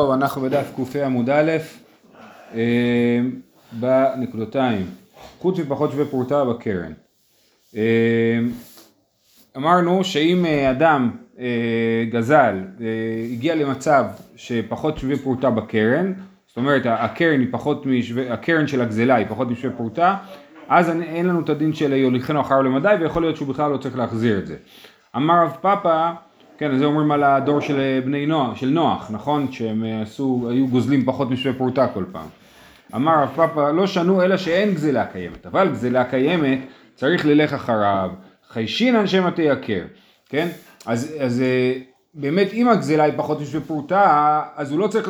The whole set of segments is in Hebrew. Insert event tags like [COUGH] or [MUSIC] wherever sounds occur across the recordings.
טוב, אנחנו בדף ק"ה עמוד א', אה, בנקודותיים, חוץ ופחות שווה פרוטה בקרן. אה, אמרנו שאם אה, אדם גזל הגיע למצב שפחות שווה פרוטה בקרן, זאת אומרת הקרן פחות משווה, הקרן של הגזלה היא פחות משווה פרוטה, אז אין לנו את הדין של יוליכנו אחר למדי ויכול להיות שהוא בכלל לא צריך להחזיר את זה. אמר רב פאפא כן, זה אומרים על הדור של בני נוח, של נוח, נכון? שהם עשו, היו גוזלים פחות משווה פרוטה כל פעם. אמר רב פאפא, לא שנו אלא שאין גזלה קיימת, אבל גזלה קיימת צריך ללך אחריו, חיישינן שמא תייקר, כן? אז, אז באמת אם הגזלה היא פחות משווה פרוטה, אז הוא לא צריך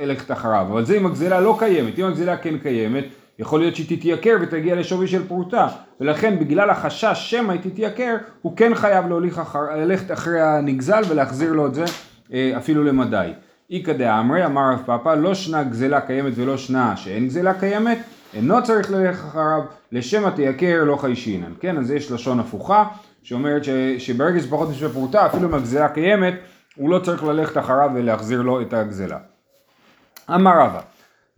ללכת אחריו, אבל זה אם הגזלה לא קיימת, אם הגזלה כן קיימת, יכול להיות שהיא תתייקר ותגיע לשווי של פרוטה ולכן בגלל החשש שמא היא תתייקר הוא כן חייב להוליך אחר, ללכת אחרי הנגזל ולהחזיר לו את זה אה, אפילו למדי. איכא דאמרי אמר רב פאפא לא שנה גזלה קיימת ולא שנה שאין גזלה קיימת אינו צריך ללכת אחריו לשמא תייקר לא חיישינן כן אז יש לשון הפוכה שאומרת ש, שברגע שזה פחות משווה פרוטה אפילו אם הגזלה קיימת הוא לא צריך ללכת אחריו ולהחזיר לו את הגזלה. אמר רבא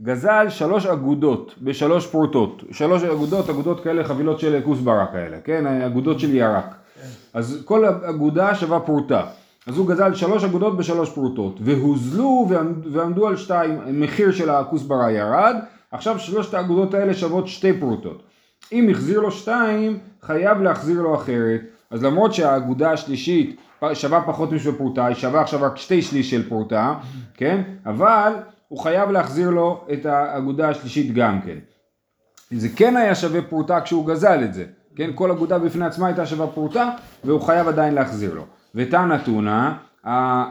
גזל שלוש אגודות בשלוש פרוטות, שלוש אגודות, אגודות כאלה חבילות של כוסברה כאלה, כן, אגודות של ירק, אז כל אגודה שווה פרוטה, אז הוא גזל שלוש אגודות בשלוש פרוטות, והוזלו ועמדו על שתיים, מחיר של הכוסברה ירד, עכשיו שלושת האגודות האלה שוות שתי פרוטות, אם החזיר לו שתיים, חייב להחזיר לו אחרת, אז למרות שהאגודה השלישית שווה פחות משווה פרוטה, היא שווה עכשיו רק שתי שליש של פרוטה, כן, אבל הוא חייב להחזיר לו את האגודה השלישית גם כן. זה כן היה שווה פרוטה כשהוא גזל את זה, כן? כל אגודה בפני עצמה הייתה שווה פרוטה והוא חייב עדיין להחזיר לו. ותנא תונא, אה,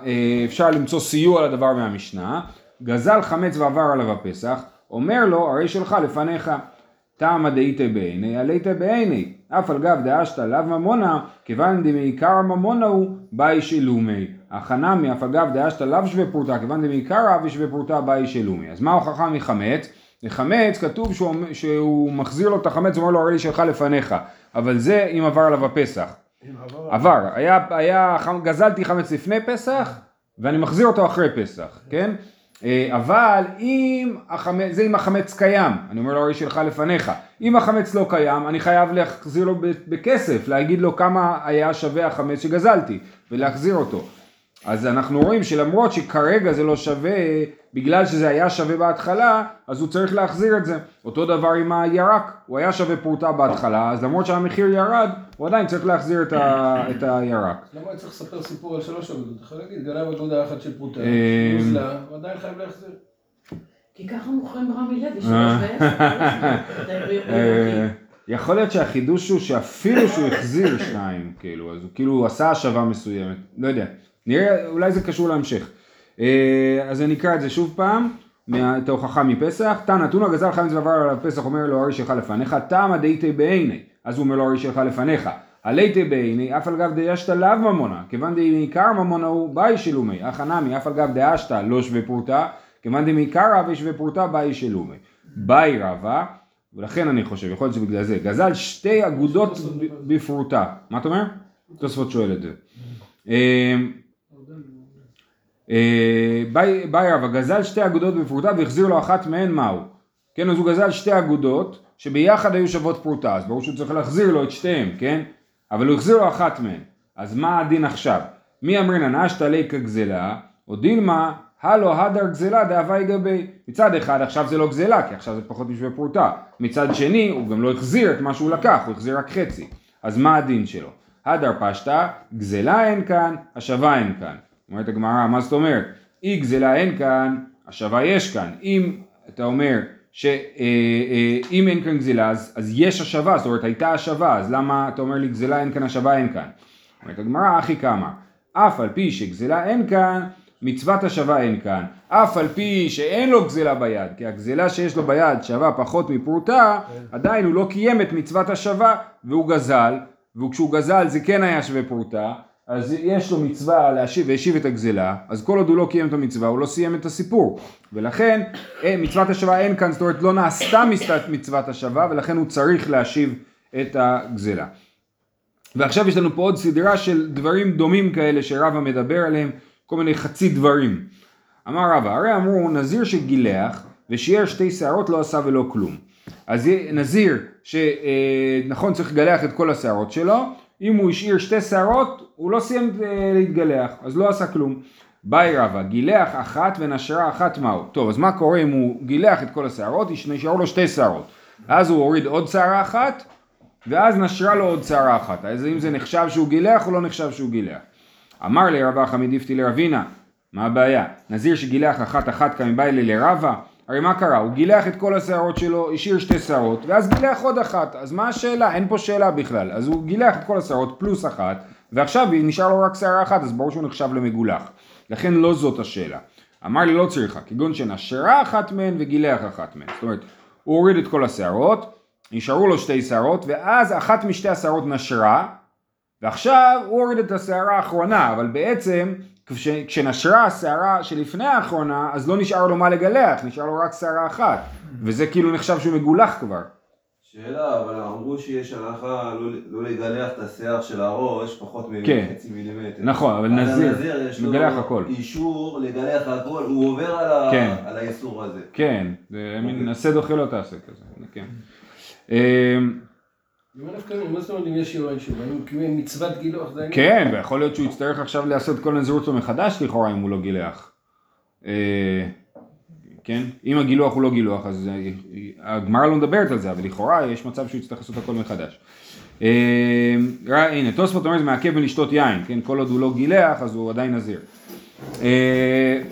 אפשר למצוא סיוע לדבר מהמשנה, גזל חמץ ועבר עליו הפסח, אומר לו הרי שלך לפניך. תמא דאיתא בעיני, עליתא בעיני, אף על גב דאשתא לאו ממונה, כיוון דמעיקר הממונה הוא באי שלומי. החנמי אף על גב דאשתא לאו שווה פרוטה, כיוון דמעיקרא ושווה פרוטה באי שלומי. אז מה ההוכחה מחמץ? מחמץ כתוב שהוא, שהוא מחזיר לו את החמץ, הוא אומר לו הרי שלך לפניך, אבל זה אם עבר עליו הפסח. עבר, היה, היה, גזלתי חמץ לפני פסח, ואני מחזיר אותו אחרי פסח, כן? אה, אבל אם החמץ, זה אם החמץ קיים, אני אומר לו הרי שלך לפניך, אם החמץ לא קיים אני חייב להחזיר לו בכסף, להגיד לו כמה היה שווה החמץ שגזלתי ולהחזיר אותו. אז אנחנו רואים שלמרות שכרגע זה לא שווה, בגלל שזה היה שווה בהתחלה, אז הוא צריך להחזיר את זה. אותו דבר עם הירק, הוא היה שווה פרוטה בהתחלה, אז למרות שהמחיר ירד, הוא עדיין צריך להחזיר את, ה, את הירק. למה אני צריך לספר סיפור על שלוש? אתה יכול להגיד, גנב אגודה אחת של פרוטה, אמ, הוא עדיין חייב להחזיר. כי ככה מוכרים ברמי לוי, שלוש ועשר. אה, יכול להיות שהחידוש הוא שאפילו שהוא החזיר שניים, כאילו, אז הוא כאילו עשה השבה מסוימת, לא יודע. נראה, אולי זה קשור להמשך. אה, אז אני אקרא את זה שוב פעם, את ההוכחה מפסח. תנא תונא גזל חמץ ועבר עליו פסח אומר לו הרי שלך לפניך, תמא דאיתי בעיני, אז הוא אומר לו הרי שלך לפניך. עליתי בעיני, אף על גב דאשתא לאו ממונה, כיוון דעיקר ממונה הוא באי שלומי, אך הנמי, אף על גב דאשתא לא שווה פרוטה, כיוון דמעיקר רבה שווה פרוטה באי שלומי. באי רבה, ולכן אני חושב, יכול להיות שבגלל זה, גזל שתי אגודות בפרוטה. מה אתה אומר? תוספות שואל את זה. אה, באי רבא גזל שתי אגודות בפרוטה והחזיר לו אחת מהן מהו? כן, אז הוא גזל שתי אגודות שביחד היו שוות פרוטה, אז ברור שהוא צריך להחזיר לו את שתיהם, כן? אבל הוא החזיר לו אחת מהן. אז מה הדין עכשיו? מי אמרינן אשתא ליקה גזלה, או דילמה הלו הדר גזלה דאבי גבי. מצד אחד עכשיו זה לא גזלה, כי עכשיו זה פחות משווה פרוטה. מצד שני הוא גם לא החזיר את מה שהוא לקח, הוא החזיר רק חצי. אז מה הדין שלו? הדר פשטה, גזלה אין כאן, השבה אין כאן. אומרת הגמרא, מה זאת אומרת? אי גזלה אין כאן, השבה יש כאן. אם אתה אומר שאם אה, אה, אין כאן גזלה אז, אז יש השבה, זאת אומרת הייתה השבה, אז למה אתה אומר לי גזלה אין כאן, השבה אין כאן? אומרת הגמרא, אחי כמה, אף על פי שגזלה אין כאן, מצוות השבה אין כאן, אף על פי שאין לו גזלה ביד, כי הגזלה שיש לו ביד שווה פחות מפרוטה, עדיין הוא לא קיים את מצוות השבה והוא גזל, וכשהוא גזל זה כן היה שווה פרוטה, אז יש לו מצווה להשיב והשיב את הגזלה, אז כל עוד הוא לא קיים את המצווה הוא לא סיים את הסיפור, ולכן אין, מצוות השבה אין כאן, זאת אומרת לא נעשתה מצוות השבה ולכן הוא צריך להשיב את הגזלה. ועכשיו יש לנו פה עוד סדרה של דברים דומים כאלה שרבא מדבר עליהם, כל מיני חצי דברים. אמר רבא, הרי אמרו נזיר שגילח ושיער שתי שערות לא עשה ולא כלום. אז נזיר שנכון צריך לגלח את כל השערות שלו, אם הוא השאיר שתי שערות הוא לא סיים אה, להתגלח, אז לא עשה כלום. באי רבא, גילח אחת ונשרה אחת מהו. טוב, אז מה קורה אם הוא גילח את כל השערות, נשארו לו שתי שערות. אז הוא הוריד עוד שערה אחת, ואז נשרה לו עוד שערה אחת. אז אם זה נחשב שהוא גילח או לא נחשב שהוא גילח. אמר לי רבא חמי דיפתי לרבינה, מה הבעיה? נזיר שגילח אחת אחת כמבאי לרבא? הרי מה קרה? הוא גילח את כל השערות שלו, השאיר שתי שערות, ואז גילח עוד אחת. אז מה השאלה? אין פה שאלה בכלל. אז הוא גילח את כל השערות פלוס אחת, ועכשיו נשאר לו רק שערה אחת, אז ברור שהוא נחשב למגולח. לכן לא זאת השאלה. אמר לי לא צריכה, כגון שנשרה אחת מהן וגילח אחת מהן. זאת אומרת, הוא הוריד את כל השערות, נשארו לו שתי שערות, ואז אחת משתי השערות נשרה, ועכשיו הוא הוריד את השערה האחרונה, אבל בעצם כש, כשנשרה השערה שלפני האחרונה, אז לא נשאר לו מה לגלח, נשאר לו רק שערה אחת, וזה כאילו נחשב שהוא מגולח כבר. שאלה, אבל אמרו שיש הלכה לא, לא לגלח את השיער של הראש פחות כן. מחצי מילימטר. נכון, אבל נזיר, הנזיר יש לו מגלח הכל. אישור לגלח הכל, הוא עובר על, ה... כן. על האיסור הזה. כן, זה מין אוקיי. עשה דוחה לא תעשה כזה, כן. כן, ויכול להיות שהוא יצטרך עכשיו לעשות כל הנזירות שלו מחדש לכאורה אם הוא לא גילח. אה, כן? אם הגילוח הוא לא גילוח אז אה, הגמרא לא מדברת על זה, אבל לכאורה יש מצב שהוא יצטרך לעשות הכל מחדש. אה, הנה, תוספות אומר זה מעכב מלשתות יין, כן? כל עוד הוא לא גילח אז הוא עדיין נזיר.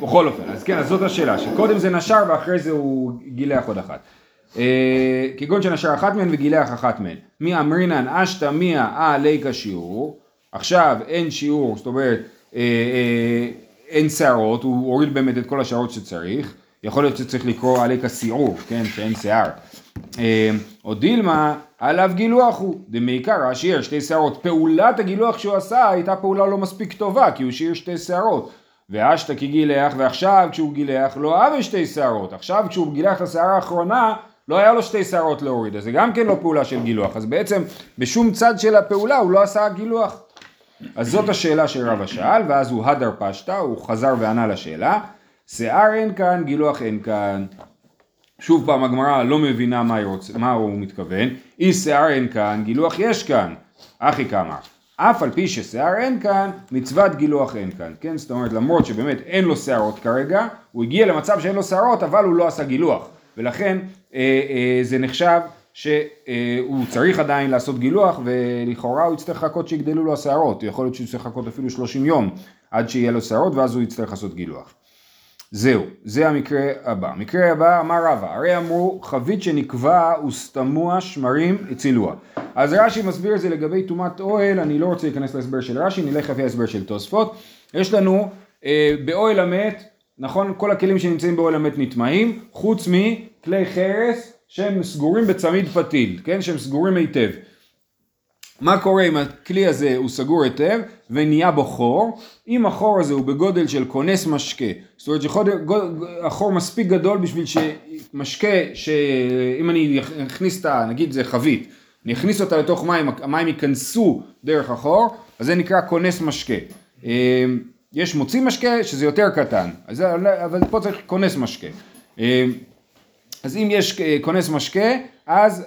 בכל אופן, אז כן, אז זאת השאלה, שקודם זה נשר ואחרי זה הוא גילח עוד אחת. אה, כגון שנשר אחת מהן וגילח אחת מהן. מי אמרינן אשתא מיה אה ליקה שיעור, עכשיו אין שיעור, זאת אומרת אה, אה, אין שערות, הוא הוריד באמת את כל השערות שצריך, יכול להיות שצריך לקרוא עליקה שיעור, כן, שאין שיער. או דילמה, עליו גילוח הוא, דמעיקרא שיער שתי שערות. פעולת הגילוח שהוא עשה הייתה פעולה לא מספיק טובה, כי הוא שיער שתי שערות. ואשתא כי גילח, ועכשיו כשהוא גילח לא אהב שתי שערות. עכשיו כשהוא גילח את השערה האחרונה, לא היה לו שתי שערות להוריד, אז זה גם כן לא פעולה של גילוח. אז בעצם בשום צד של הפעולה הוא לא עשה גילוח. אז זאת השאלה שרבא שאל, ואז הוא הדר פשטה, הוא חזר וענה לשאלה. שיער אין כאן, גילוח אין כאן. שוב פעם הגמרא לא מבינה מה, רוצ... מה הוא מתכוון. אי שיער אין כאן, גילוח יש כאן. אחי כמה. אף על פי ששיער אין כאן, מצוות גילוח אין כאן. כן, זאת אומרת למרות שבאמת אין לו שערות כרגע, הוא הגיע למצב שאין לו שערות אבל הוא לא עשה גילוח. ולכן זה נחשב שהוא צריך עדיין לעשות גילוח ולכאורה הוא יצטרך לחכות שיגדלו לו השערות. יכול להיות שהוא יצטרך לחכות אפילו 30 יום עד שיהיה לו שערות ואז הוא יצטרך לעשות גילוח. זהו, זה המקרה הבא. מקרה הבא אמר רבא, הרי אמרו חבית שנקבע וסתמוע שמרים הצילוה. אז רש"י מסביר את זה לגבי טומאת אוהל, אני לא רוצה להיכנס להסבר של רש"י, נלך לפי ההסבר של תוספות. יש לנו אה, באוהל המת, נכון, כל הכלים שנמצאים באוהל המת נטמעים, חוץ מכלי חרס שהם סגורים בצמיד פתיל, כן, שהם סגורים היטב. מה קורה אם הכלי הזה הוא סגור היטב ונהיה בו חור? אם החור הזה הוא בגודל של כונס משקה, זאת אומרת שהחור מספיק גדול בשביל שמשקה, שאם אני אכניס את ה... נגיד זה חבית, אני אכניס אותה לתוך מים, המים ייכנסו דרך החור, אז זה נקרא כונס משקה. יש מוציא משקה שזה יותר קטן, אבל פה צריך כונס משקה. אז אם יש כונס משקה, אז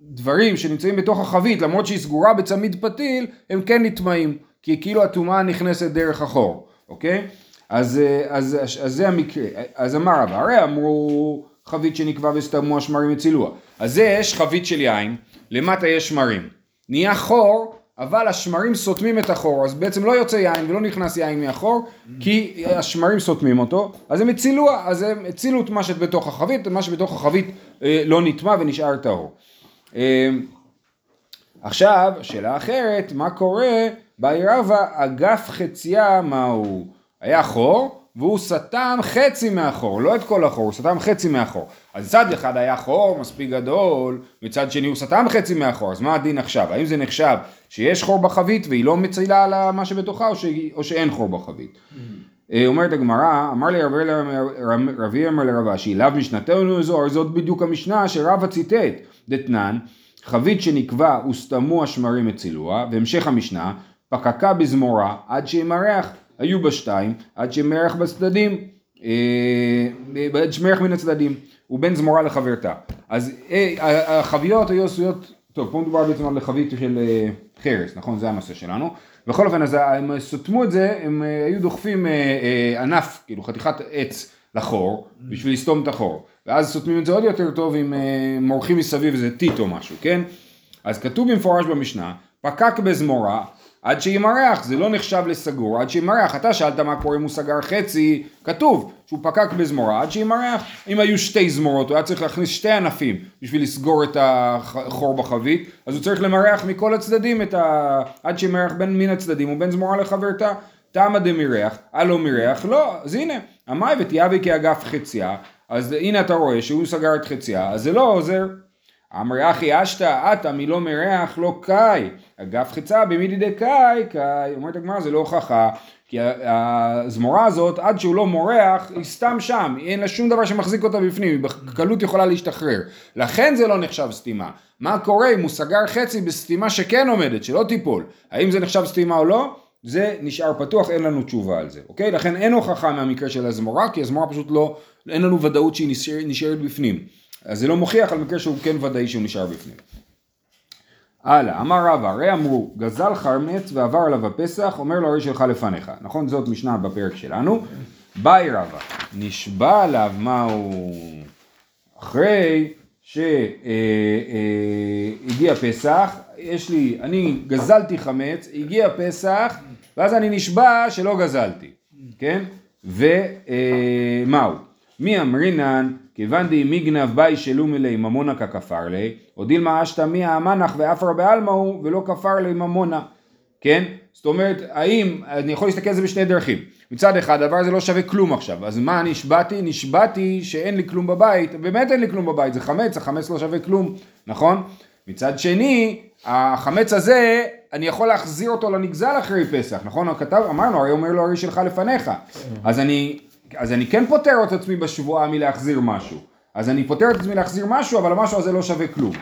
הדברים שנמצאים בתוך החבית, למרות שהיא סגורה בצמיד פתיל, הם כן נטמעים, כי כאילו הטומאה נכנסת דרך החור, אוקיי? אז, אז, אז, אז זה המקרה. אז אמר רב, הרי אמרו חבית שנקבע וסתמו שמרים הצילוה. אז זה יש חבית של יין, למטה יש שמרים. נהיה חור, אבל השמרים סותמים את החור, אז בעצם לא יוצא יין ולא נכנס יין מהחור, כי השמרים סותמים אותו, אז הם הצילו, אז הם הצילו את מה שבתוך החבית, מה שבתוך החבית אה, לא נטמע ונשאר טהור. אה, עכשיו, שאלה אחרת, מה קורה בעירבה אגף חציה מהו? היה חור, והוא סתם חצי מהחור, לא את כל החור, הוא סתם חצי מהחור. אז צד אחד היה חור מספיק גדול, מצד שני הוא סתם חצי מהחור, אז מה הדין עכשיו? האם זה נחשב שיש חור בחבית והיא לא מצילה על מה שבתוכה, או, ש... או שאין חור בחבית? אה, אומרת הגמרא, אמר לי רבי אמר לרב אשי, לאו משנתנו זו, הרי זאת בדיוק המשנה שרבא ציטט, דתנן, חבית שנקבע וסתמו השמרים הצילוה, והמשך המשנה, פקקה בזמורה עד שימרח. היו בה שתיים, עד שמרח בצדדים, אה, עד שמרח מן הצדדים, בן זמורה לחברתה. אז אה, החביות היו עשויות, טוב, פה מדובר בעצם על חבית של אה, חרס, נכון? זה הנושא שלנו. בכל אופן, אז הם סותמו את זה, הם אה, היו דוחפים אה, אה, ענף, כאילו חתיכת עץ לחור, בשביל לסתום את החור. ואז סותמים את זה עוד יותר טוב אם אה, מורחים מסביב איזה טיט או משהו, כן? אז כתוב במפורש במשנה, פקק בזמורה עד שימרח, זה לא נחשב לסגור, עד שימרח, אתה שאלת מה קורה אם הוא סגר חצי, כתוב שהוא פקק בזמורה עד שימרח, אם היו שתי זמורות, הוא היה צריך להכניס שתי ענפים בשביל לסגור את החור בחבית, אז הוא צריך למרח מכל הצדדים את ה... עד שימרח בין מן הצדדים ובין זמורה לחברתה, תמה דמירח, הלא מירח, לא, אז הנה, המאי ותיאבי כאגף חציה, אז הנה אתה רואה שהוא סגר את חציה, אז זה לא עוזר. אמר אחי אשתא עתה מלא מריח לא קאי, אגף חצה במידי דקאי קאי, אומרת הגמרא זה לא הוכחה, כי הזמורה הזאת עד שהוא לא מורח היא סתם שם, אין לה שום דבר שמחזיק אותה בפנים, היא בקלות יכולה להשתחרר, לכן זה לא נחשב סתימה. מה קורה אם הוא סגר חצי בסתימה שכן עומדת, שלא תיפול, האם זה נחשב סתימה או לא? זה נשאר פתוח, אין לנו תשובה על זה, אוקיי? לכן אין הוכחה מהמקרה של הזמורה, כי הזמורה פשוט לא, אין לנו ודאות שהיא נשאר, נשארת בפנים. אז זה לא מוכיח על מקרה שהוא כן ודאי שהוא נשאר בפנים. הלאה, אמר רבא, הרי אמרו, גזל חרמץ ועבר עליו הפסח, אומר לו הרי שלך לפניך. נכון? זאת משנה בפרק שלנו. באי רבא, נשבע עליו מהו אחרי שהגיע פסח, יש לי, אני גזלתי חמץ, הגיע פסח, ואז אני נשבע שלא גזלתי, כן? ומהו? מי אמרינן, כיוון די מיגנב באי שלום אלי ממונה ככפר לי, או דילמה אשתא מי האמנח ואפר בעלמא הוא ולא כפר לי ממונה, כן? זאת אומרת, האם, אני יכול להסתכל על זה בשני דרכים. מצד אחד, הדבר הזה לא שווה כלום עכשיו, אז מה נשבעתי? נשבעתי שאין לי כלום בבית, באמת אין לי כלום בבית, זה חמץ, החמץ לא שווה כלום, נכון? מצד שני, החמץ הזה, אני יכול להחזיר אותו לנגזל אחרי פסח, נכון? כתב, אמרנו, הרי אומר לו הרי שלך לפניך, אז אני, אז אני כן פוטר את עצמי בשבועה מלהחזיר משהו, אז אני פוטר את עצמי להחזיר משהו, אבל המשהו הזה לא שווה כלום,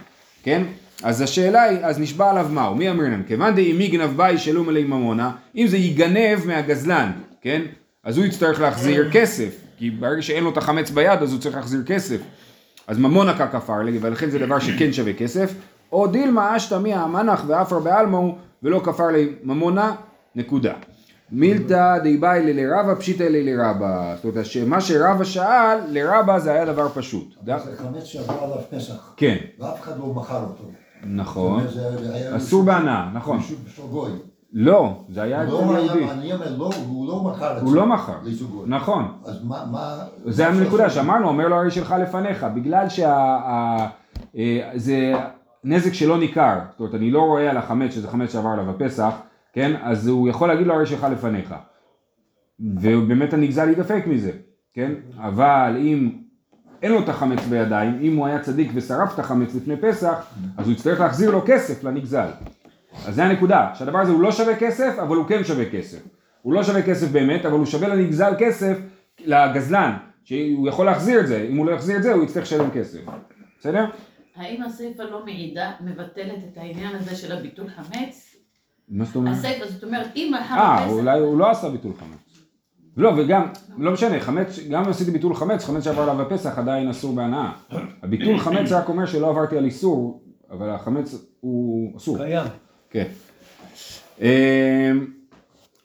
כן? אז השאלה היא, אז נשבע עליו מהו? מי אמרינן? כיוון דאם יגנב באי שלום אלי ממונה, אם זה ייגנב מהגזלן, כן? אז הוא יצטרך להחזיר כסף, כי ברגע שאין לו את החמץ ביד, אז הוא צריך להחזיר כסף. אז ממונה ככפר ולכן זה דבר שכן שווה כסף. או דילמה אשתא מי המנח ואפר בעלמו ולא כפר לי ממונה, נקודה. מילתא דיבאי לרבא פשיטא לי לרבא. זאת אומרת שמה שרבא שאל, לרבא זה היה דבר פשוט. זה חמץ שעבר עליו פסח, כן, ואף אחד לא מכר אותו. נכון. זה אסור בהנאה, נכון. לא, זה היה הוא אצל לא יהודי. אני אומר, לא, הוא לא מכר את הוא זה לא מכר. נכון. אז מה, מה... זה הנקודה שאמרנו, אומר לו הרי שלך לפניך, בגלל שזה נזק שלא ניכר, זאת אומרת אני לא רואה על החמץ שזה חמץ שעבר עליו הפסח, כן, אז הוא יכול להגיד לו הרי שלך לפניך, ובאמת הנגזל ידפק מזה, כן, אבל אם אין לו את החמץ בידיים, אם הוא היה צדיק ושרף את החמץ לפני פסח, אז הוא יצטרך להחזיר לו כסף לנגזל. אז זה הנקודה, שהדבר הזה הוא לא שווה כסף, אבל הוא כן שווה כסף. הוא לא שווה כסף באמת, אבל הוא שווה לנגזל כסף, לגזלן, שהוא יכול להחזיר את זה, אם הוא לא יחזיר את זה הוא יצטרך לשלם כסף. בסדר? האם הסיפה לא מעידה, מבטלת את העניין הזה של הביטול חמץ? מה זאת אומרת? הסיפה, זאת אומרת, אם מחר אה, הפסח... אולי הוא לא עשה ביטול חמץ. לא, וגם, לא משנה, חמץ, גם אם עשיתי ביטול חמץ, חמץ שעבר עליו בפסח עדיין אסור בהנאה. הביטול [COUGHS] חמץ רק אומר שלא עברתי על איסור, אבל החמץ הוא אסור. קיים. כן. אמ,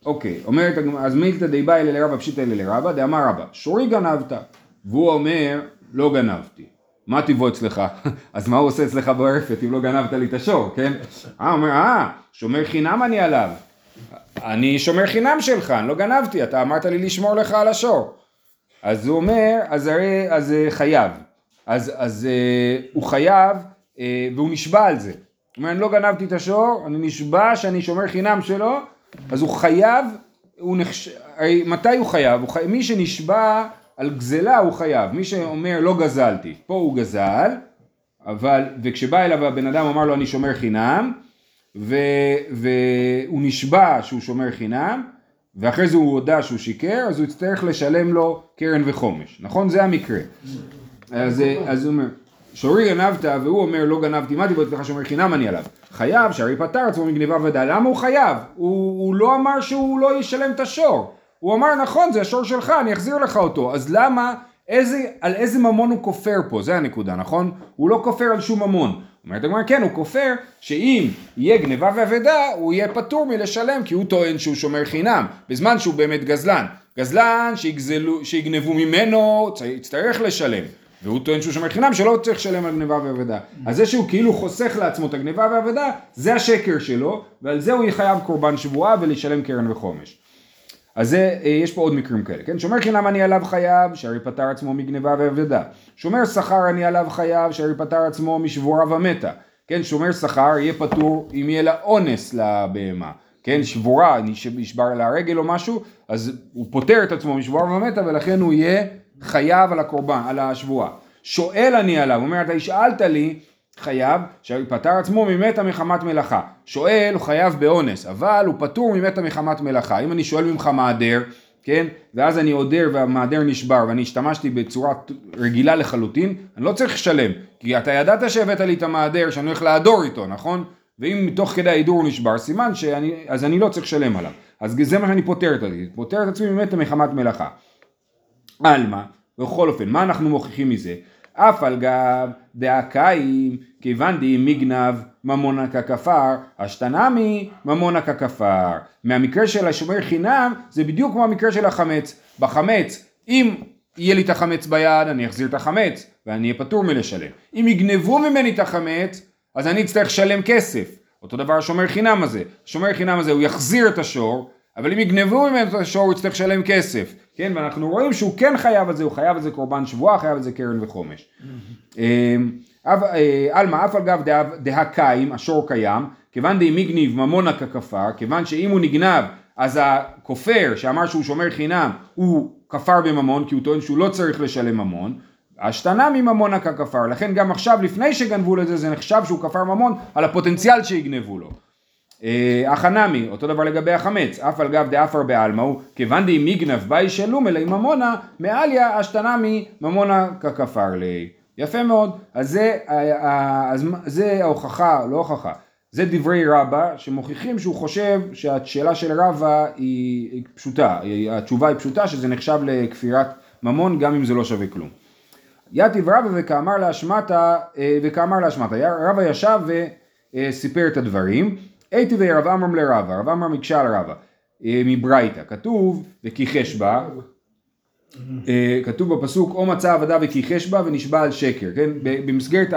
אוקיי, אומרת, אז מילתא דיבאי אלה לרבא פשיטא אלה לרבא, דאמר רבא, שורי גנבת, והוא אומר, לא גנבתי. מה טיבו אצלך? [LAUGHS] אז מה הוא עושה אצלך ברפת אם לא גנבת לי את השור, כן? אה, אומר, אה, שומר חינם אני עליו. אני שומר חינם שלך, אני לא גנבתי, אתה אמרת לי לשמור לך על השור. אז הוא אומר, אז הרי, אז אה, חייב. אז, אז אה, הוא חייב, אה, והוא נשבע על זה. הוא אומר, אני לא גנבתי את השור, אני נשבע שאני שומר חינם שלו, אז הוא חייב, הוא נחש... הרי מתי הוא חייב? הוא חי... מי שנשבע על גזלה הוא חייב, מי שאומר לא גזלתי, פה הוא גזל, אבל, וכשבא אליו הבן אדם אמר לו אני שומר חינם, ו, והוא נשבע שהוא שומר חינם, ואחרי זה הוא הודה שהוא שיקר, אז הוא יצטרך לשלם לו קרן וחומש, נכון? זה המקרה. אז, אז הוא אומר, שורי גנבת, והוא אומר לא גנבתי, מה דיבר אצלך שומר חינם אני עליו? חייב, שהרי פטר עצמו מגניבה ודאי, למה הוא חייב? הוא, הוא לא אמר שהוא לא ישלם את השור, הוא אמר נכון זה השור שלך אני אחזיר לך אותו. אז למה איזה, על איזה ממון הוא כופר פה? זה הנקודה נכון? הוא לא כופר על שום ממון. אומרת הגמרא כן הוא כופר שאם יהיה גניבה ואבדה הוא יהיה פטור מלשלם כי הוא טוען שהוא שומר חינם בזמן שהוא באמת גזלן. גזלן שיגזלו, שיגנבו ממנו יצטרך לשלם. והוא טוען שהוא שומר חינם שלא צריך לשלם על גניבה ואבדה. אז זה שהוא כאילו חוסך לעצמו את הגניבה ואבדה זה השקר שלו ועל זה הוא יהיה חייב קורבן שבועה ולשלם קרן וחומש אז זה, אה, יש פה עוד מקרים כאלה, כן? שומר חינם אני עליו חייב, שהרי פטר עצמו מגניבה ואבדה. שומר שכר אני עליו חייב, שהרי פטר עצמו משבורה ומתה. כן? שומר שכר יהיה פטור אם יהיה לה אונס לבהמה. כן? שבורה, נשבר לה הרגל או משהו, אז הוא פוטר את עצמו משבורה ומתה ולכן הוא יהיה חייב על הקורבן, על השבועה. שואל אני עליו, הוא אומר, אתה השאלת לי, חייב, שפטר עצמו ממתה מחמת מלאכה. שואל, הוא חייב באונס, אבל הוא פטור ממתה מחמת מלאכה. אם אני שואל ממך מעדר, כן, ואז אני עודר והמעדר נשבר ואני השתמשתי בצורה רגילה לחלוטין, אני לא צריך לשלם, כי אתה ידעת שהבאת לי את המעדר שאני הולך להדור איתו, נכון? ואם תוך כדי ההידור הוא נשבר, סימן שאני, אז אני לא צריך לשלם עליו. אז זה מה שאני פוטר את עצמי, פוטר את עצמי ממתה מחמת מלאכה. עלמא, בכל אופן, מה אנחנו מוכיחים מזה? אף על גב דאקאים כיוון די מגנב ממונה ככפר, השתנמי ממונה ככפר. מהמקרה של השומר חינם זה בדיוק כמו המקרה של החמץ. בחמץ, אם יהיה לי את החמץ ביד, אני אחזיר את החמץ ואני אהיה פטור מלשלם. אם יגנבו ממני את החמץ, אז אני אצטרך לשלם כסף. אותו דבר השומר חינם הזה. השומר חינם הזה הוא יחזיר את השור, אבל אם יגנבו ממנו את השור הוא יצטרך לשלם כסף. כן, ואנחנו רואים שהוא כן חייב על זה, הוא חייב על זה קורבן שבועה, חייב על זה קרן וחומש. עלמא אף על גב דהקיים, השור קיים, כיוון די מגניב ממונה ככפר, כיוון שאם הוא נגנב אז הכופר שאמר שהוא שומר חינם הוא כפר בממון כי הוא טוען שהוא לא צריך לשלם ממון, השתנה מממונה ככפר, לכן גם עכשיו לפני שגנבו לזה זה נחשב שהוא כפר ממון על הפוטנציאל שיגנבו לו. החנמי, אותו דבר לגבי החמץ, אף על גב דאפר בעלמא כיוון די מגנב באי שלום אלי ממונה, מעליה אשתנמי ממונה ככפר לי. יפה מאוד, אז זה, אז זה ההוכחה, לא הוכחה, זה דברי רבא שמוכיחים שהוא חושב שהשאלה של רבא היא פשוטה, התשובה היא פשוטה שזה נחשב לכפירת ממון גם אם זה לא שווה כלום. יתיב רבא וכאמר להשמטה, וכאמר להשמטה, רבא ישב וסיפר את הדברים, הייתי ורב עמרם לרבא, רב עמרם הקשה על רבא, מברייתא, כתוב וכיחש בה, כתוב בפסוק או מצא עבדה וכיחש בה ונשבע על שקר, כן? במסגרת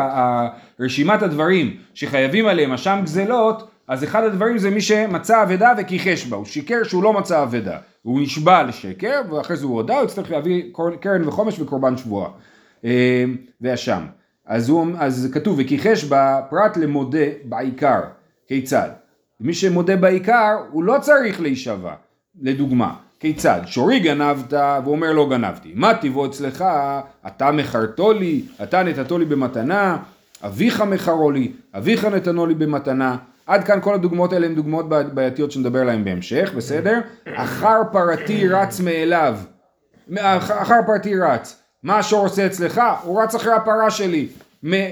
רשימת הדברים שחייבים עליהם אשם גזלות, אז אחד הדברים זה מי שמצא אבדה וכיחש בה, הוא שיקר שהוא לא מצא אבדה, הוא נשבע על שקר ואחרי זה הוא הודה, הוא יצטרך להביא קרן וחומש וקורבן שבועה, ואשם. אז, הוא, אז כתוב וכיחש בה פרט למודה בעיקר, כיצד? מי שמודה בעיקר הוא לא צריך להישבע, לדוגמה. כיצד? שורי גנבת והוא אומר לא גנבתי. מה טיבו אצלך? אתה מכרתו לי, אתה נתתו לי במתנה, אביך מכרו לי, אביך נתנו לי במתנה. עד כאן כל הדוגמאות האלה הן דוגמאות בעייתיות שנדבר עליהן בהמשך, בסדר? אחר פרתי רץ מאליו. אחר פרתי רץ. מה השור עושה אצלך? הוא רץ אחרי הפרה שלי.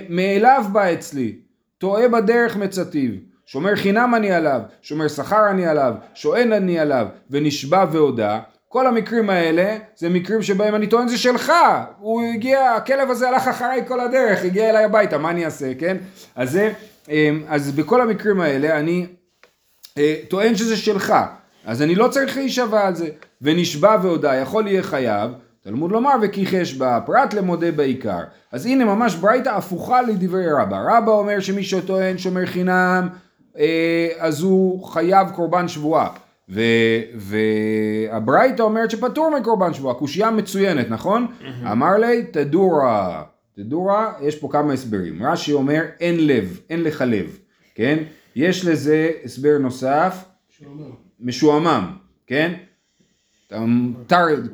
מאליו בא אצלי. טועה בדרך מצטיב. שומר חינם אני עליו, שומר שכר אני עליו, שואן אני עליו, ונשבע והודה, כל המקרים האלה זה מקרים שבהם אני טוען זה שלך, הוא הגיע, הכלב הזה הלך אחריי כל הדרך, הגיע אליי הביתה, מה אני אעשה, כן? אז, זה, אז בכל המקרים האלה אני טוען שזה שלך, אז אני לא צריך להישבע על זה, ונשבע והודה, יכול יהיה חייב, תלמוד לומר וכיחש בה, פרט למודה בעיקר. אז הנה ממש ברייתא הפוכה לדברי רבא. רבא אומר שמי שטוען שומר חינם אז הוא חייב קורבן שבועה. והברייתא אומרת שפטור מקורבן שבועה, קושייה מצוינת, נכון? אמר לי, תדורה, תדורה, יש פה כמה הסברים. רש"י אומר, אין לב, אין לך לב, כן? יש לזה הסבר נוסף, משועמם, כן?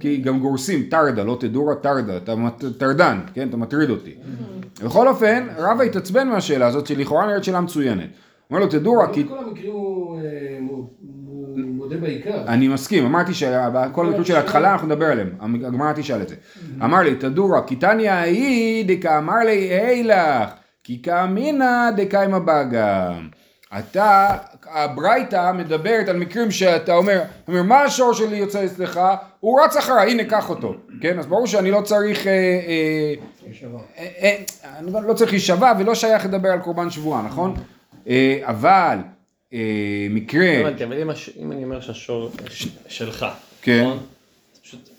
כי גם גורסים, טרדה, לא תדורה, טרדה, אתה טרדן, כן? אתה מטריד אותי. בכל אופן, רבא התעצבן מהשאלה הזאת, שלכאורה נראית שאלה מצוינת. אומר לו תדורה כי... כל המקרים הוא מודה בעיקר. אני מסכים, אמרתי שכל המקרים של ההתחלה אנחנו נדבר עליהם, הגמרא תשאל את זה. אמר לי תדורה כי תניא ההיא דקה אמר לי אילך כי כאמינא דקיימא בגם. אתה הברייתא מדברת על מקרים שאתה אומר, אומר מה השור שלי יוצא אצלך? הוא רץ אחריי, הנה קח אותו, כן? אז ברור שאני לא צריך, אה, אה, אה, אה, אני לא צריך להישבע ולא שייך לדבר על קורבן שבועה, נכון? אה, אבל אה, מקרה, אם אני אומר שהשור שלך, כן. נכון?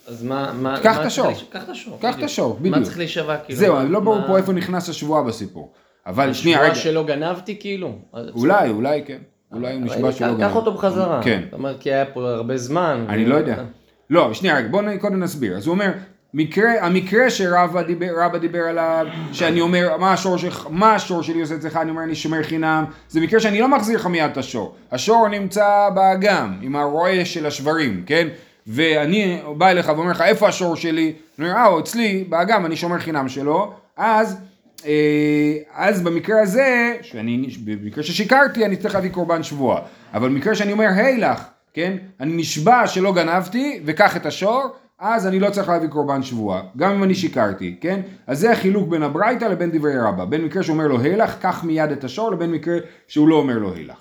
אז מה, מה, קח את השור. קח את השור, קח את בדיוק. מה. צריך להישבע כאילו? זהו, לא ברור פה איפה נכנס השבועה בסיפור, אבל שנייה, השבועה רגע, שלא גנבתי כאילו? אולי, אולי כן, אולי הוא נשבע קח- שלא קח גנב. אותו בחזרה. כן. אתה אומר, כי היה פה הרבה זמן. אני לא יודע. לא, שנייה, רגע, בואו קודם נסביר. אז הוא אומר, מקרה, המקרה שרבא דיבר, דיבר עליו, שאני אומר, מה השור, שלך, מה השור שלי עושה אצלך, אני אומר, אני שומר חינם, זה מקרה שאני לא מחזיר לך מיד את השור. השור נמצא באגם, עם הרועה של השברים, כן? ואני בא אליך ואומר לך, איפה השור שלי? אני אומר, אה, הוא אצלי, באגם, אני שומר חינם שלו. אז, אה, אז במקרה הזה, שאני, במקרה ששיקרתי, אני צריך להביא קורבן שבועה. אבל במקרה שאני אומר, היי לך, כן? אני נשבע שלא גנבתי, וקח את השור, אז אני לא צריך להביא קורבן שבועה, גם אם אני שיקרתי, כן? אז זה החילוק בין הברייתא לבין דברי רבא, בין מקרה שהוא אומר לו הילך, קח מיד את השור, לבין מקרה שהוא לא אומר לו הילך.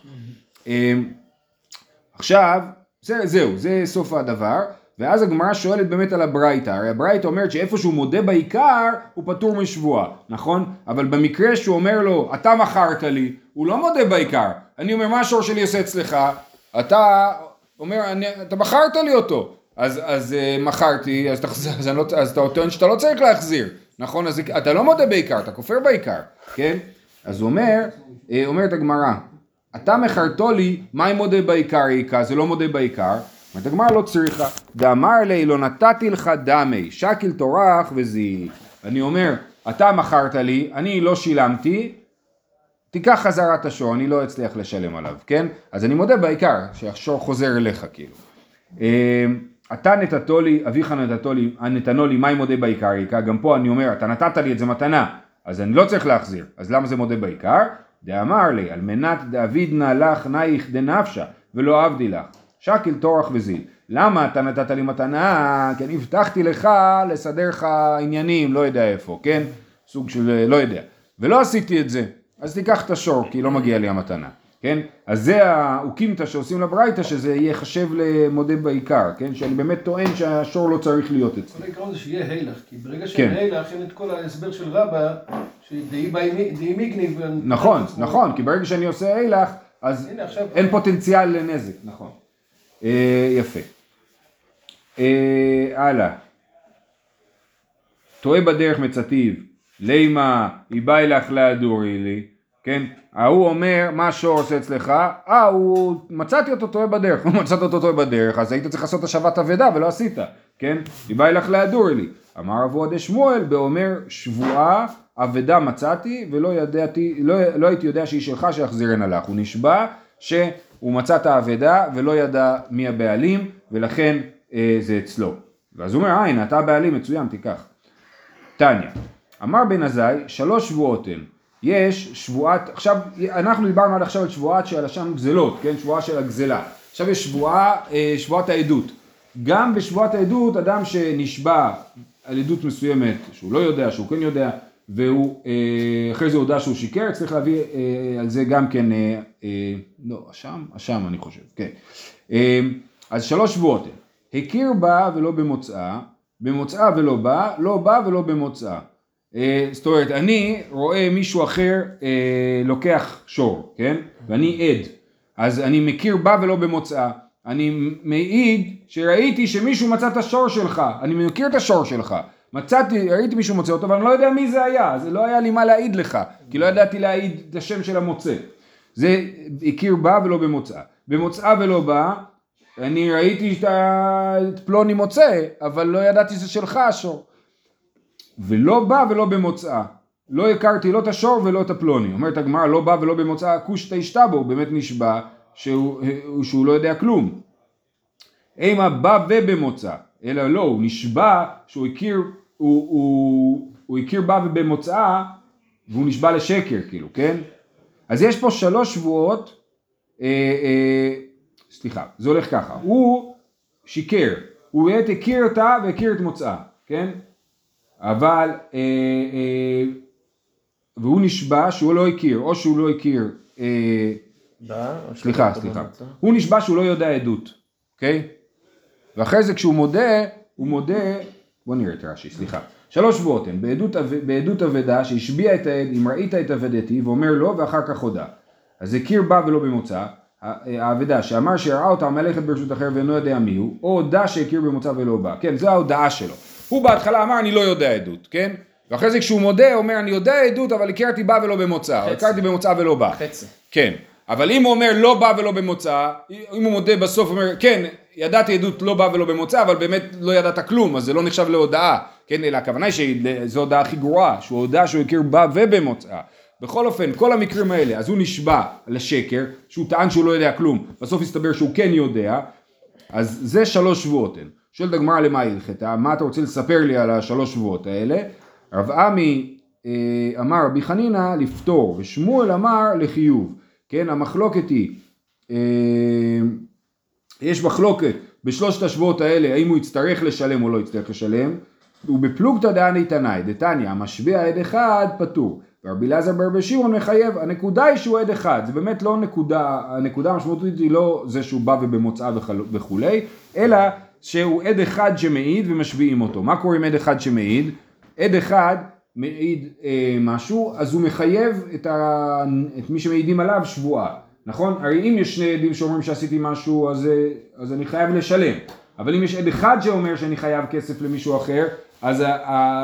אמ, עכשיו, זה, זהו, זה סוף הדבר, ואז הגמרא שואלת באמת על הברייתא, הרי הברייתא אומרת שאיפה שהוא מודה בעיקר, הוא פטור משבועה, נכון? אבל במקרה שהוא אומר לו, אתה מכרת לי, הוא לא מודה בעיקר, אני אומר, מה השור שלי עושה אצלך? אתה אומר, אני, אתה מכרת לי אותו, אז, אז uh, מכרתי, אז, תחזיר, אז, לא, אז אתה טוען שאתה לא צריך להחזיר, נכון? אז אתה לא מודה בעיקר, אתה כופר בעיקר, כן? אז הוא אומר, אה, אומרת הגמרא, אתה מכרתו לי, מה אם מודה בעיקר איכה? זה לא מודה בעיקר. אומרת הגמרא לא צריכה. דאמר לי, לא נתתי לך דמי, שקיל טורח וזיהי. אני אומר, אתה מכרת לי, אני לא שילמתי, תיקח חזרה את השור, אני לא אצליח לשלם עליו, כן? אז אני מודה בעיקר, שהשור חוזר אליך כאילו. אתה נתתו לי, אביך נתתו לי, נתנו לי, מה אם מודה בעיקר איכה? גם פה אני אומר, אתה נתת לי את זה מתנה, אז אני לא צריך להחזיר, אז למה זה מודה בעיקר? דאמר לי, על מנת דאבידנא לך נייך דנפשה, ולא עבדי לך. שקיל טורח וזיל. למה אתה נתת לי מתנה? כי אני הבטחתי לך לסדר לך עניינים, לא יודע איפה, כן? סוג של לא יודע. ולא עשיתי את זה, אז תיקח את השור, כי לא מגיע לי המתנה, כן? אז זה האוקימתא שעושים לברייתא, שזה ייחשב למודה בעיקר, כן? שאני באמת טוען שהשור לא צריך להיות אצלי. כל העיקרון זה שיהיה הילך, כי ברגע כן. שאין הילך אין את כל ההסבר של רבא, שדהי מיגניב. נכון, נכון, כי ברגע שאני עושה אילך, אז אין פוטנציאל לנזק, נכון. אה, יפה. אה, הלאה. טועה בדרך מצטיב, לימה, היא באה לך להדורי לי, כן? ההוא אומר, מה השור עושה אצלך? אה, הוא... מצאתי אותו טועה בדרך. [LAUGHS] מצאת אותו טועה בדרך, אז היית צריך לעשות השבת אבדה ולא עשית, כן? היא באה לך להדורי לי. אמר אבו עדי שמואל, באומר שבועה אבדה מצאתי ולא ידעתי, לא, לא הייתי יודע שהיא שלך שיחזירנה לך. הוא נשבע שהוא מצא את האבדה ולא ידע מי הבעלים ולכן אה, זה אצלו. ואז הוא אומר, אה הנה אתה הבעלים, מצוין, תיקח. תניא, אמר בן עזאי, שלוש שבועות הן. יש שבועת, עכשיו, אנחנו דיברנו עד עכשיו על שבועת שעל השם גזלות, כן? שבועה של הגזלה. עכשיו יש שבועה, אה, שבועת העדות. גם בשבועת העדות, אדם שנשבע על עדות מסוימת, שהוא לא יודע, שהוא כן יודע, והוא אה, אחרי זה הודה שהוא שיקר, צריך להביא אה, על זה גם כן, לא, אשם? אשם אני חושב, כן. אז שלוש שבועות. הכיר בה ולא במוצאה, במוצאה ולא בא, לא בא ולא במוצאה. אה, זאת אומרת, אני רואה מישהו אחר אה, לוקח שור, כן? ואני עד. אז אני מכיר בה ולא במוצאה. אני מעיד שראיתי שמישהו מצא את השור שלך. אני מכיר את השור שלך. מצאתי, ראיתי מישהו מוצא אותו, אבל אני לא יודע מי זה היה. זה לא היה לי מה להעיד לך. כי לא ידעתי להעיד את השם של המוצא. זה הכיר בה ולא במוצאה. במוצאה ולא בא, אני ראיתי את פלוני מוצא, אבל לא ידעתי שזה שלך השור. ולא בא ולא במוצאה. לא הכרתי לא את השור ולא את הפלוני. אומרת הגמרא, לא בא ולא במוצאה, כושתא השתבו, הוא באמת נשבע שהוא, שהוא לא יודע כלום. אימה בא ובמוצא, אלא לא, הוא נשבע שהוא הכיר, הוא, הוא, הוא הכיר בה ובמוצאה, והוא נשבע לשקר, כאילו, כן? אז יש פה שלוש שבועות, אה, אה, סליחה, זה הולך ככה, הוא שיקר, הוא באמת הכיר אותה והכיר את מוצאה, כן? אבל, אה, אה, והוא נשבע שהוא לא הכיר, או שהוא לא הכיר, אה, או סליחה, שאתה סליחה. הוא נשבע שהוא לא יודע עדות, אוקיי? ואחרי זה כשהוא מודה, הוא מודה, בוא נראה את רש"י, סליחה. שלוש שבועות הן, בעדות, אב- בעדות אבדה שהשביע את העד, אם ראית את אבדתי, ואומר לא, ואחר כך הודה. אז הכיר בה ולא במוצא, האבדה שאמר שראה אותה המלאכת ברשות אחר ואינו יודע מי הוא, או הודה שהכיר במוצא ולא בא, כן, זו ההודעה שלו. הוא בהתחלה אמר אני לא יודע עדות, כן? ואחרי זה כשהוא מודה, הוא אומר אני יודע עדות אבל הכרתי בה ולא במוצא, חצי. הכרתי במוצא ולא בא. חצי. כן, אבל אם הוא אומר לא בא ולא במוצא, אם הוא מודה בסוף, הוא אומר כן, ידעתי עדות לא בא ולא במוצא, אבל באמת לא ידעת כלום, אז זה לא נחשב להודעה, כן, אלא הכוונה היא שזו הודעה הכי גרועה, שהוא הודה שהוא הכיר בה ובמוצא. בכל אופן, כל המקרים האלה, אז הוא נשבע לשקר, שהוא טען שהוא לא יודע כלום, בסוף הסתבר שהוא כן יודע, אז זה שלוש שבועות הן. שואלת הגמרא למה הלכתה, מה אתה רוצה לספר לי על השלוש שבועות האלה? רב עמי אה, אמר רבי חנינא לפטור, ושמואל אמר לחיוב. כן, המחלוקת היא, אה, יש מחלוקת בשלושת השבועות האלה, האם הוא יצטרך לשלם או לא יצטרך לשלם, ובפלוגתא דעני תנאי, דתניא, המשביע עד אחד פטור. ורבי אלעזר ברבי שמעון מחייב, הנקודה היא שהוא עד אחד, זה באמת לא נקודה, הנקודה המשמעותית היא לא זה שהוא בא ובמוצאה וכולי, אלא שהוא עד אחד שמעיד ומשביעים אותו. מה קורה עם עד אחד שמעיד? עד אחד מעיד אה, משהו, אז הוא מחייב את, ה, את מי שמעידים עליו שבועה, נכון? הרי אם יש שני עדים שאומרים שעשיתי משהו, אז, אה, אז אני חייב לשלם. אבל אם יש עד אחד שאומר שאני חייב כסף למישהו אחר, אז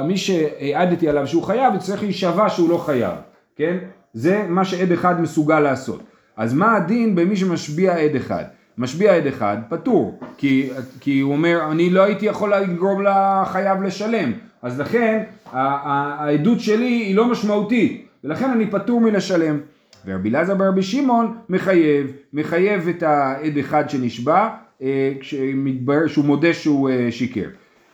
מי שהעדתי עליו שהוא חייב, יצטרך להישבע שהוא לא חייב, כן? זה מה שעד אחד מסוגל לעשות. אז מה הדין במי שמשביע עד אחד? משביע עד אחד פטור, כי, כי הוא אומר אני לא הייתי יכול לגרום לחייב לשלם, אז לכן העדות שלי היא לא משמעותית, ולכן אני פטור מלשלם. ורבי אלעזר ברבי שמעון מחייב, מחייב את העד אחד שנשבע, אה, כשמתברר שהוא מודה שהוא אה, שיקר.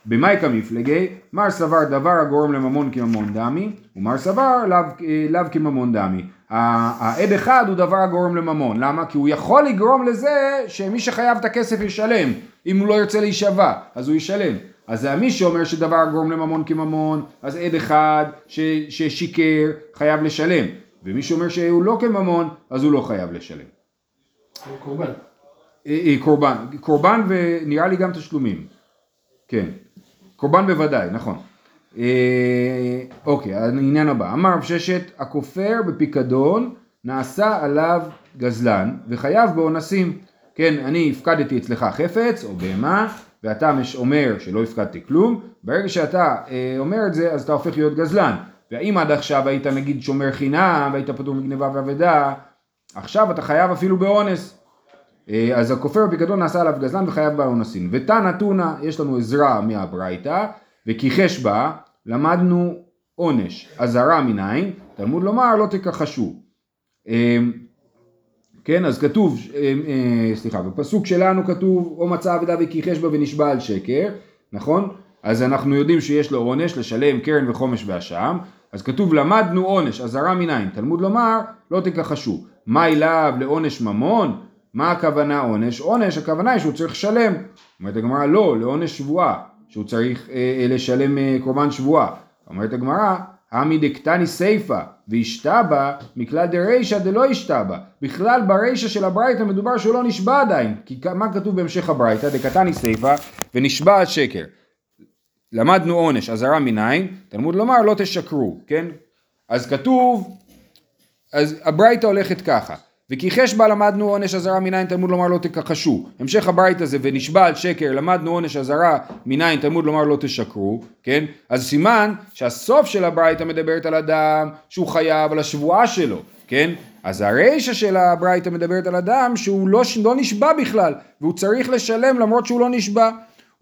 במאי כמפלגי, מר סבר דבר הגורם לממון כממון דמי, ומר סבר לאו, אה, לאו כממון דמי. העד אחד הוא דבר הגורם לממון, למה? כי הוא יכול לגרום לזה שמי שחייב את הכסף ישלם, אם הוא לא ירצה להישבע, אז הוא ישלם. אז זה מי שאומר שדבר הגורם לממון כממון, אז עד אחד ש, ששיקר חייב לשלם, ומי שאומר שהוא לא כממון, אז הוא לא חייב לשלם. קורבן. אה, אה, קורבן, קורבן ונראה לי גם תשלומים, כן, קורבן בוודאי, נכון. אה, אוקיי, העניין הבא, אמר רב ששת, הכופר בפיקדון נעשה עליו גזלן וחייב באונסים. כן, אני הפקדתי אצלך חפץ או בהמה ואתה מש- אומר שלא הפקדתי כלום, ברגע שאתה אה, אומר את זה אז אתה הופך להיות גזלן. והאם עד עכשיו היית נגיד שומר חינם והיית פטור מגניבה ואבדה, עכשיו אתה חייב אפילו באונס. אה, אז הכופר בפיקדון נעשה עליו גזלן וחייב באונסין. ותנא תונא, יש לנו עזרה מהברייתא, וכיחש בה, למדנו עונש. אזהרה מניין, תלמוד לומר לא תכחשו. אה, כן, אז כתוב, אה, אה, סליחה, בפסוק שלנו כתוב, או מצא אבדה וכיחש בה ונשבע על שקר, נכון? אז אנחנו יודעים שיש לו עונש, לשלם קרן וחומש ואשם, אז כתוב למדנו עונש, אזהרה מניין, תלמוד לומר, לא תכחשו. מה אליו לעונש ממון? מה הכוונה עונש? עונש, הכוונה היא שהוא צריך לשלם. אומרת הגמרא, לא, לעונש שבועה, שהוא צריך אה, אה, לשלם אה, קורבן שבועה. אומרת הגמרא, עמי דקתני סיפא והשתבא מכלל דרישא דלא השתבא. בכלל ברישא של הברייתא מדובר שהוא לא נשבע עדיין. כי מה כתוב בהמשך הברייתא? דקתני סיפא ונשבע על שקר. למדנו עונש, אזהרה מניין, תלמוד לומר לא תשקרו, כן? אז כתוב, אז הברייתא הולכת ככה, וכיחש בה למדנו עונש אזהרה מניין תלמוד לומר לא תכחשו. המשך הברייתא זה ונשבע על שקר למדנו עונש אזהרה מניין תלמוד לומר לא תשקרו, כן? אז סימן שהסוף של הברייתא מדברת על אדם שהוא חייב על השבועה שלו, כן? אז הרישא של הברייתא מדברת על אדם שהוא לא, לא נשבע בכלל והוא צריך לשלם למרות שהוא לא נשבע.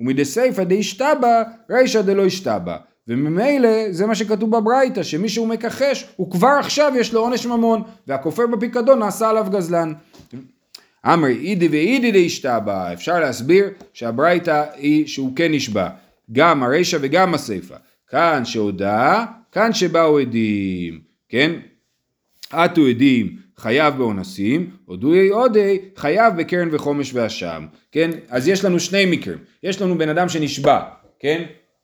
ומדסייפא דאשתבא רישא דלא השתבא. וממילא זה מה שכתוב בברייתא, שמי שהוא מכחש, הוא כבר עכשיו יש לו עונש ממון, והכופר בפיקדון נעשה עליו גזלן. אמרי אידי ואידי דאשתבא, אפשר להסביר שהברייתא היא שהוא כן נשבע, גם הרישא וגם הסיפא. כאן שהודה, כאן שבאו עדים, כן? עטו עדים חייב באונסים, הודוי עודי חייב בקרן וחומש ואשם, כן? אז יש לנו שני מקרים, יש לנו בן אדם שנשבע, כן?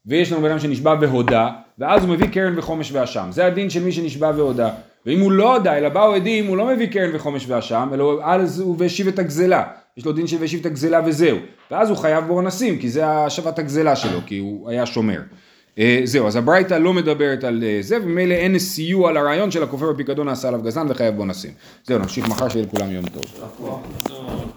ויש לנו בן אדם שנשבע והודה, ואז הוא מביא קרן וחומש ואשם, זה הדין של מי שנשבע והודה, ואם הוא לא הודה, אלא באו עדים, הוא לא מביא קרן וחומש ואשם, אלא אז הוא והשיב את הגזלה. יש לו דין של והשיב את הגזלה וזהו. ואז הוא חייב באונסים, כי זה השבת הגזלה שלו, כי הוא היה שומר. אה, זהו, אז הברייתא לא מדברת על אה, זה, וממילא אין סיוע לרעיון של הכופר בפיקדון נעשה עליו גזלן וחייב באונסים. זהו, נמשיך מחר שיהיה לכולם יום טוב.